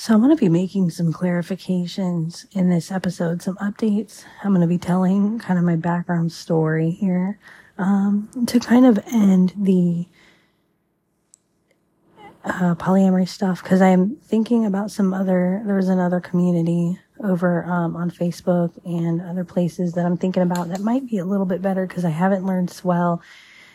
So I'm going to be making some clarifications in this episode, some updates. I'm going to be telling kind of my background story here um, to kind of end the uh, polyamory stuff because I'm thinking about some other. There's another community over um, on Facebook and other places that I'm thinking about that might be a little bit better because I haven't learned Swell.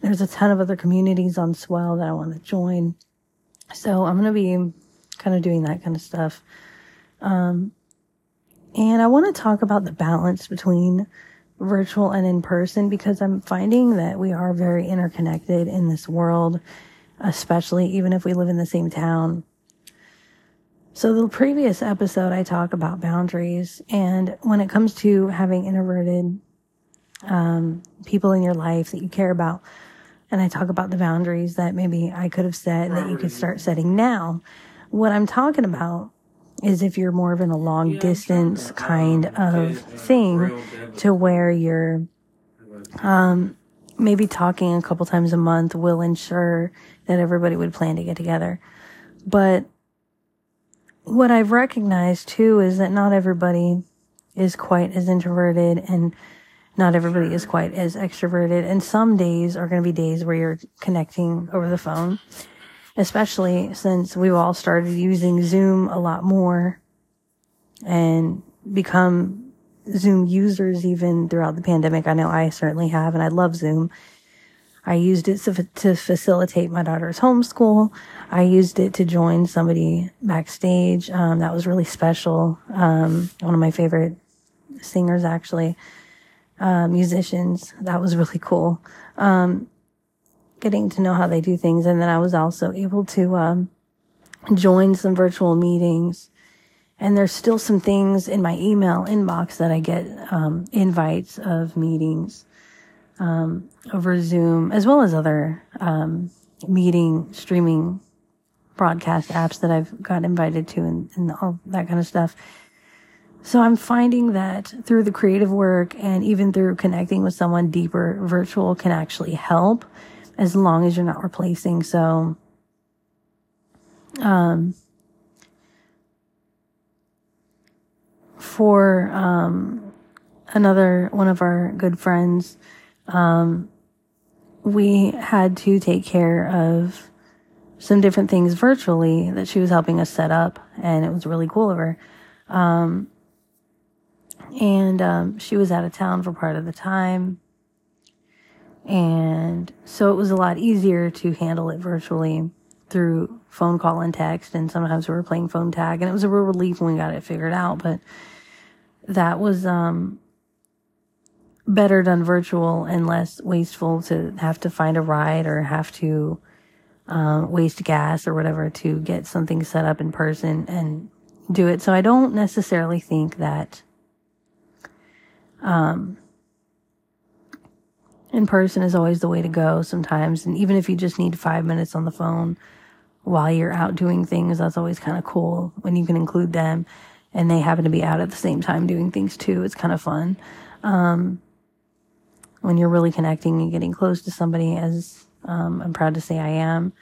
There's a ton of other communities on Swell that I want to join. So I'm going to be kind of doing that kind of stuff. Um, and I want to talk about the balance between virtual and in person because I'm finding that we are very interconnected in this world, especially even if we live in the same town. So the previous episode, I talk about boundaries and when it comes to having introverted, um, people in your life that you care about, and I talk about the boundaries that maybe I could have set that you could start setting now. What I'm talking about is if you're more of in a long distance kind of thing to where you're, um, maybe talking a couple times a month will ensure that everybody would plan to get together. But what I've recognized too is that not everybody is quite as introverted and not everybody is quite as extroverted. And some days are going to be days where you're connecting over the phone especially since we've all started using Zoom a lot more and become Zoom users even throughout the pandemic. I know I certainly have, and I love Zoom. I used it to, facilitate my daughter's homeschool. I used it to join somebody backstage. Um, that was really special. Um, one of my favorite singers, actually, uh, musicians. That was really cool. Um, getting to know how they do things. And then I was also able to, um, join some virtual meetings. And there's still some things in my email inbox that I get, um, invites of meetings, um, over Zoom, as well as other, um, meeting streaming broadcast apps that I've got invited to and, and all that kind of stuff. So I'm finding that through the creative work and even through connecting with someone deeper, virtual can actually help as long as you're not replacing. So, um, for, um, another one of our good friends, um, we had to take care of some different things virtually that she was helping us set up and it was really cool of her. Um, and, um, she was out of town for part of the time and so it was a lot easier to handle it virtually through phone call and text. And sometimes we were playing phone tag and it was a real relief when we got it figured out. But that was, um, better done virtual and less wasteful to have to find a ride or have to, um, waste gas or whatever to get something set up in person and do it. So I don't necessarily think that, um, in person is always the way to go sometimes. And even if you just need five minutes on the phone while you're out doing things, that's always kind of cool when you can include them and they happen to be out at the same time doing things too. It's kind of fun. Um, when you're really connecting and getting close to somebody as, um, I'm proud to say I am,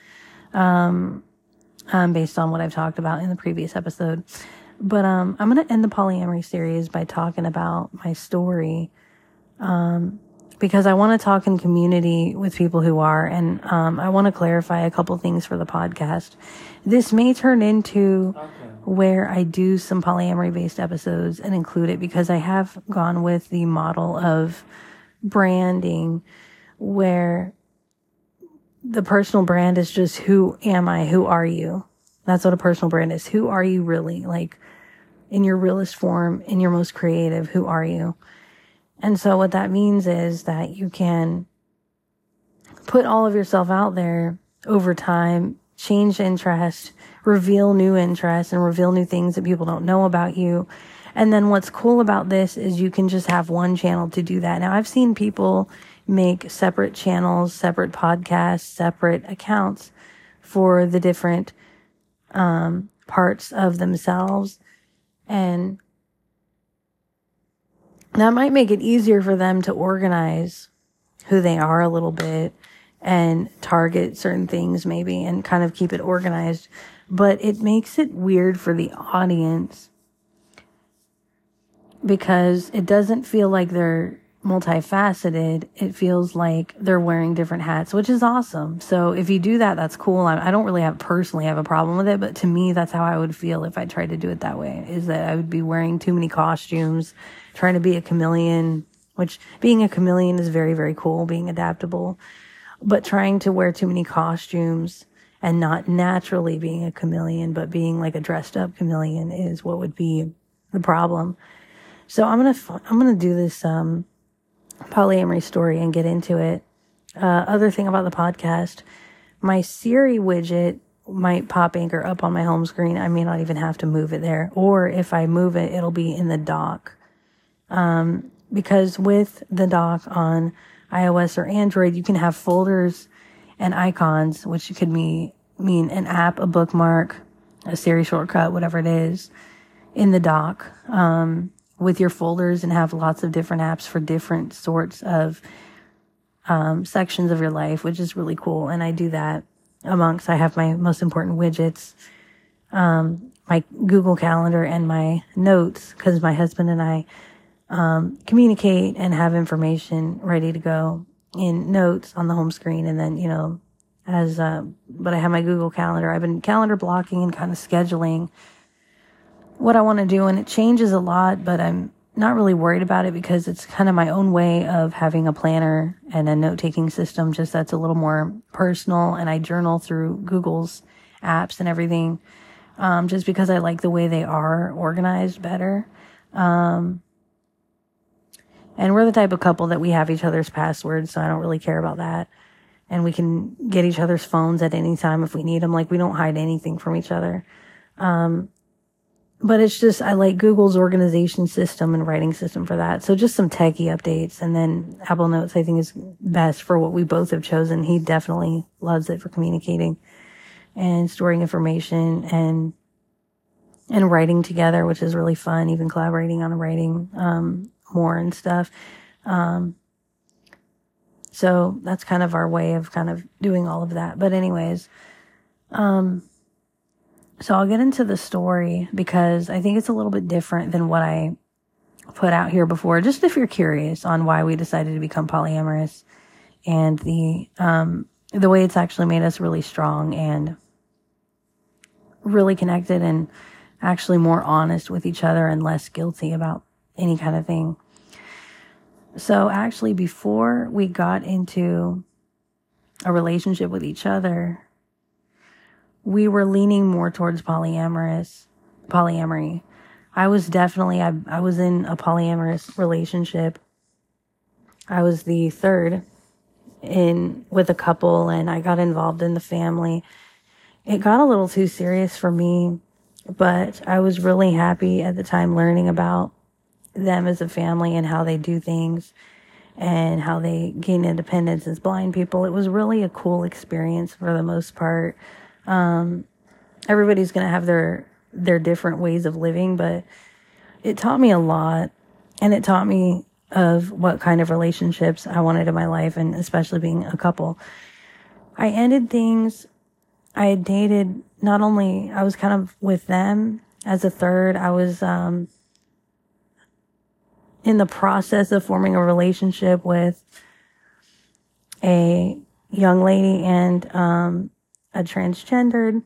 um, um, based on what I've talked about in the previous episode. But, um, I'm going to end the polyamory series by talking about my story. Um, because I want to talk in community with people who are, and um, I want to clarify a couple things for the podcast. This may turn into okay. where I do some polyamory based episodes and include it because I have gone with the model of branding where the personal brand is just who am I? Who are you? That's what a personal brand is. Who are you really? Like in your realest form, in your most creative, who are you? And so what that means is that you can put all of yourself out there over time, change interest, reveal new interests and reveal new things that people don't know about you. And then what's cool about this is you can just have one channel to do that. Now I've seen people make separate channels, separate podcasts, separate accounts for the different, um, parts of themselves. And that might make it easier for them to organize who they are a little bit and target certain things maybe and kind of keep it organized. but it makes it weird for the audience because it doesn't feel like they're multifaceted. It feels like they're wearing different hats, which is awesome. So if you do that, that's cool. I, I don't really have personally have a problem with it, but to me, that's how I would feel if I tried to do it that way is that I would be wearing too many costumes, trying to be a chameleon, which being a chameleon is very, very cool, being adaptable, but trying to wear too many costumes and not naturally being a chameleon, but being like a dressed up chameleon is what would be the problem. So I'm going to, I'm going to do this, um, polyamory story and get into it. Uh, other thing about the podcast, my Siri widget might pop anchor up on my home screen. I may not even have to move it there. Or if I move it, it'll be in the dock. Um, because with the dock on iOS or Android, you can have folders and icons, which could mean, mean an app, a bookmark, a Siri shortcut, whatever it is in the dock. Um, with your folders and have lots of different apps for different sorts of um, sections of your life, which is really cool. And I do that amongst, I have my most important widgets, um, my Google Calendar and my notes, because my husband and I um, communicate and have information ready to go in notes on the home screen. And then, you know, as, uh, but I have my Google Calendar. I've been calendar blocking and kind of scheduling what I want to do and it changes a lot, but I'm not really worried about it because it's kind of my own way of having a planner and a note taking system, just that's a little more personal. And I journal through Google's apps and everything, um, just because I like the way they are organized better. Um, and we're the type of couple that we have each other's passwords, so I don't really care about that. And we can get each other's phones at any time if we need them. Like we don't hide anything from each other. Um, but it's just I like Google's organization system and writing system for that. So just some techie updates, and then Apple Notes I think is best for what we both have chosen. He definitely loves it for communicating and storing information and and writing together, which is really fun. Even collaborating on writing um, more and stuff. Um, so that's kind of our way of kind of doing all of that. But anyways, um, so I'll get into the story because I think it's a little bit different than what I put out here before. Just if you're curious on why we decided to become polyamorous and the, um, the way it's actually made us really strong and really connected and actually more honest with each other and less guilty about any kind of thing. So actually before we got into a relationship with each other, we were leaning more towards polyamorous, polyamory. I was definitely, I, I was in a polyamorous relationship. I was the third in with a couple and I got involved in the family. It got a little too serious for me, but I was really happy at the time learning about them as a family and how they do things and how they gain independence as blind people. It was really a cool experience for the most part. Um, everybody's going to have their, their different ways of living, but it taught me a lot and it taught me of what kind of relationships I wanted in my life and especially being a couple. I ended things. I had dated not only, I was kind of with them as a third. I was, um, in the process of forming a relationship with a young lady and, um, a transgendered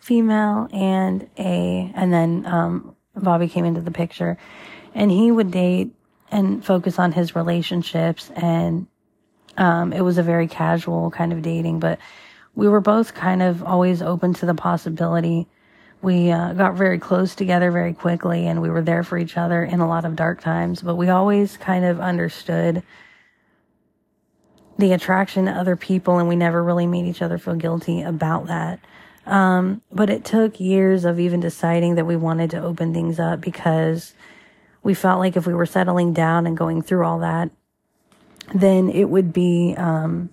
female and a, and then, um, Bobby came into the picture and he would date and focus on his relationships and, um, it was a very casual kind of dating, but we were both kind of always open to the possibility. We uh, got very close together very quickly and we were there for each other in a lot of dark times, but we always kind of understood the attraction to other people and we never really made each other feel guilty about that. Um, but it took years of even deciding that we wanted to open things up because we felt like if we were settling down and going through all that, then it would be, um,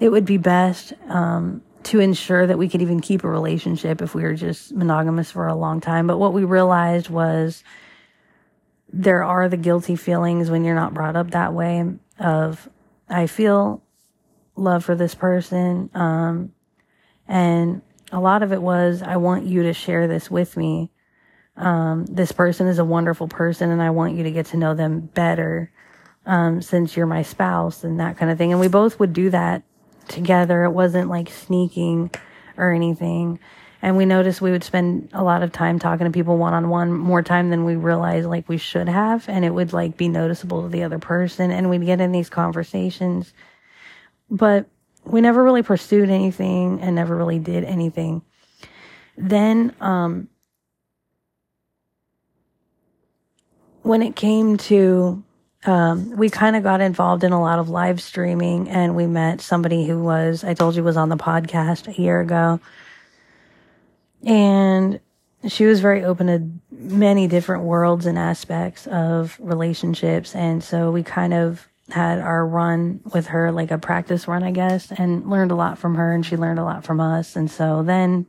it would be best, um, to ensure that we could even keep a relationship if we were just monogamous for a long time. But what we realized was, there are the guilty feelings when you're not brought up that way of, I feel love for this person. Um, and a lot of it was, I want you to share this with me. Um, this person is a wonderful person and I want you to get to know them better, um, since you're my spouse and that kind of thing. And we both would do that together. It wasn't like sneaking or anything. And we noticed we would spend a lot of time talking to people one on one, more time than we realized like we should have. And it would like be noticeable to the other person. And we'd get in these conversations, but we never really pursued anything and never really did anything. Then, um, when it came to um, we kind of got involved in a lot of live streaming and we met somebody who was, I told you was on the podcast a year ago. And she was very open to many different worlds and aspects of relationships. And so we kind of had our run with her, like a practice run, I guess, and learned a lot from her and she learned a lot from us. And so then,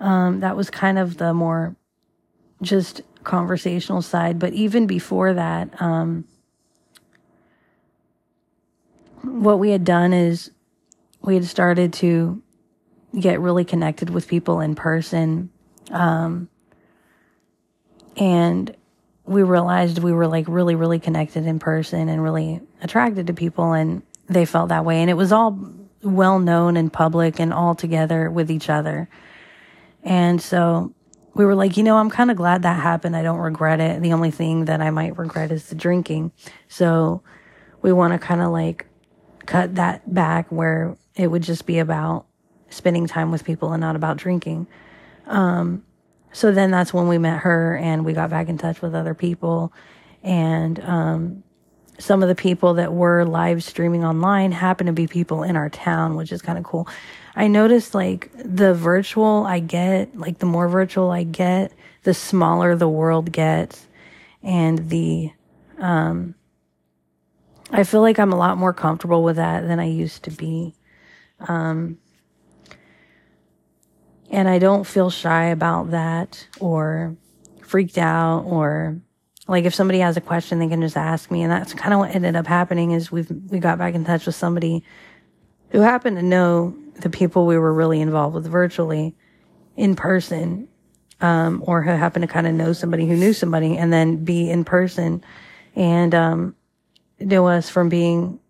um, that was kind of the more just conversational side. But even before that, um, what we had done is we had started to get really connected with people in person. Um, and we realized we were like really, really connected in person and really attracted to people and they felt that way. And it was all well known and public and all together with each other. And so we were like, you know, I'm kind of glad that happened. I don't regret it. The only thing that I might regret is the drinking. So we want to kind of like cut that back where it would just be about spending time with people and not about drinking. Um, so then that's when we met her and we got back in touch with other people. And, um, some of the people that were live streaming online happen to be people in our town, which is kind of cool. I noticed like the virtual I get, like the more virtual I get, the smaller the world gets. And the, um, I feel like I'm a lot more comfortable with that than I used to be. Um, and I don't feel shy about that or freaked out or like if somebody has a question, they can just ask me. And that's kind of what ended up happening is we've, we got back in touch with somebody who happened to know the people we were really involved with virtually in person, um, or who happened to kind of know somebody who knew somebody and then be in person and, um, know us from being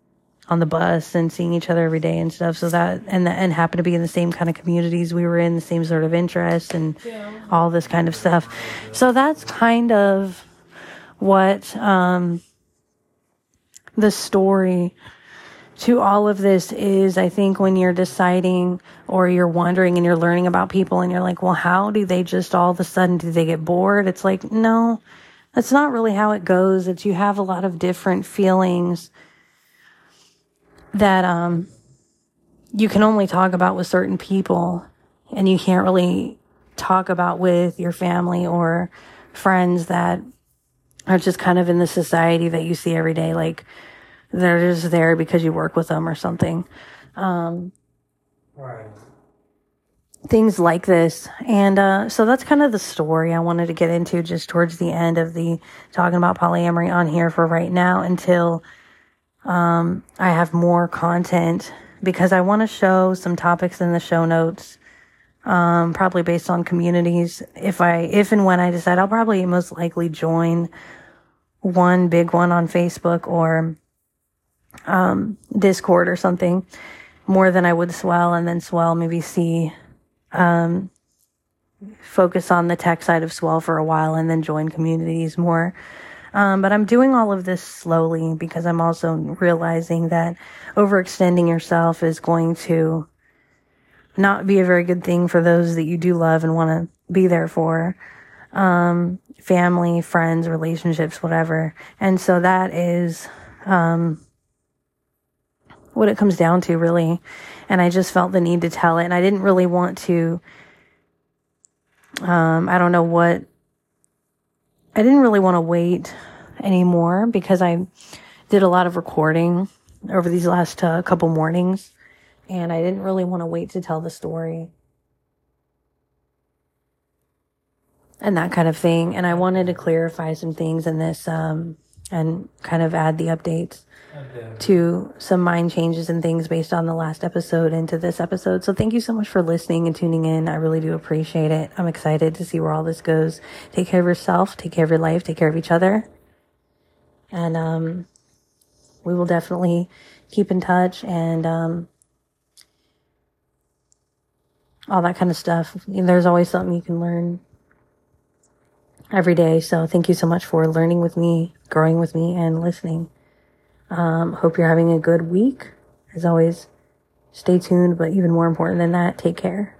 on the bus and seeing each other every day and stuff. So that, and, and happen to be in the same kind of communities we were in, the same sort of interests and yeah. all this kind of stuff. So that's kind of what, um, the story to all of this is I think when you're deciding or you're wondering and you're learning about people and you're like, well, how do they just all of a sudden do they get bored? It's like, no, that's not really how it goes. It's you have a lot of different feelings that, um, you can only talk about with certain people and you can't really talk about with your family or friends that are just kind of in the society that you see every day. Like, they're just there because you work with them or something. Um, right. Things like this. And, uh, so that's kind of the story I wanted to get into just towards the end of the talking about polyamory on here for right now until, um, I have more content because I want to show some topics in the show notes. Um, probably based on communities. If I, if and when I decide, I'll probably most likely join one big one on Facebook or um, Discord or something more than I would Swell and then Swell maybe see, um, focus on the tech side of Swell for a while and then join communities more. Um, but I'm doing all of this slowly because I'm also realizing that overextending yourself is going to not be a very good thing for those that you do love and want to be there for. Um, family, friends, relationships, whatever. And so that is, um, what it comes down to, really. And I just felt the need to tell it. And I didn't really want to, um, I don't know what, I didn't really want to wait anymore because I did a lot of recording over these last uh, couple mornings. And I didn't really want to wait to tell the story. And that kind of thing. And I wanted to clarify some things in this, um, and kind of add the updates to some mind changes and things based on the last episode into this episode. So thank you so much for listening and tuning in. I really do appreciate it. I'm excited to see where all this goes. Take care of yourself, take care of your life, take care of each other. And um we will definitely keep in touch and um all that kind of stuff. There's always something you can learn every day. So thank you so much for learning with me, growing with me, and listening. Um, hope you're having a good week. As always, stay tuned, but even more important than that, take care.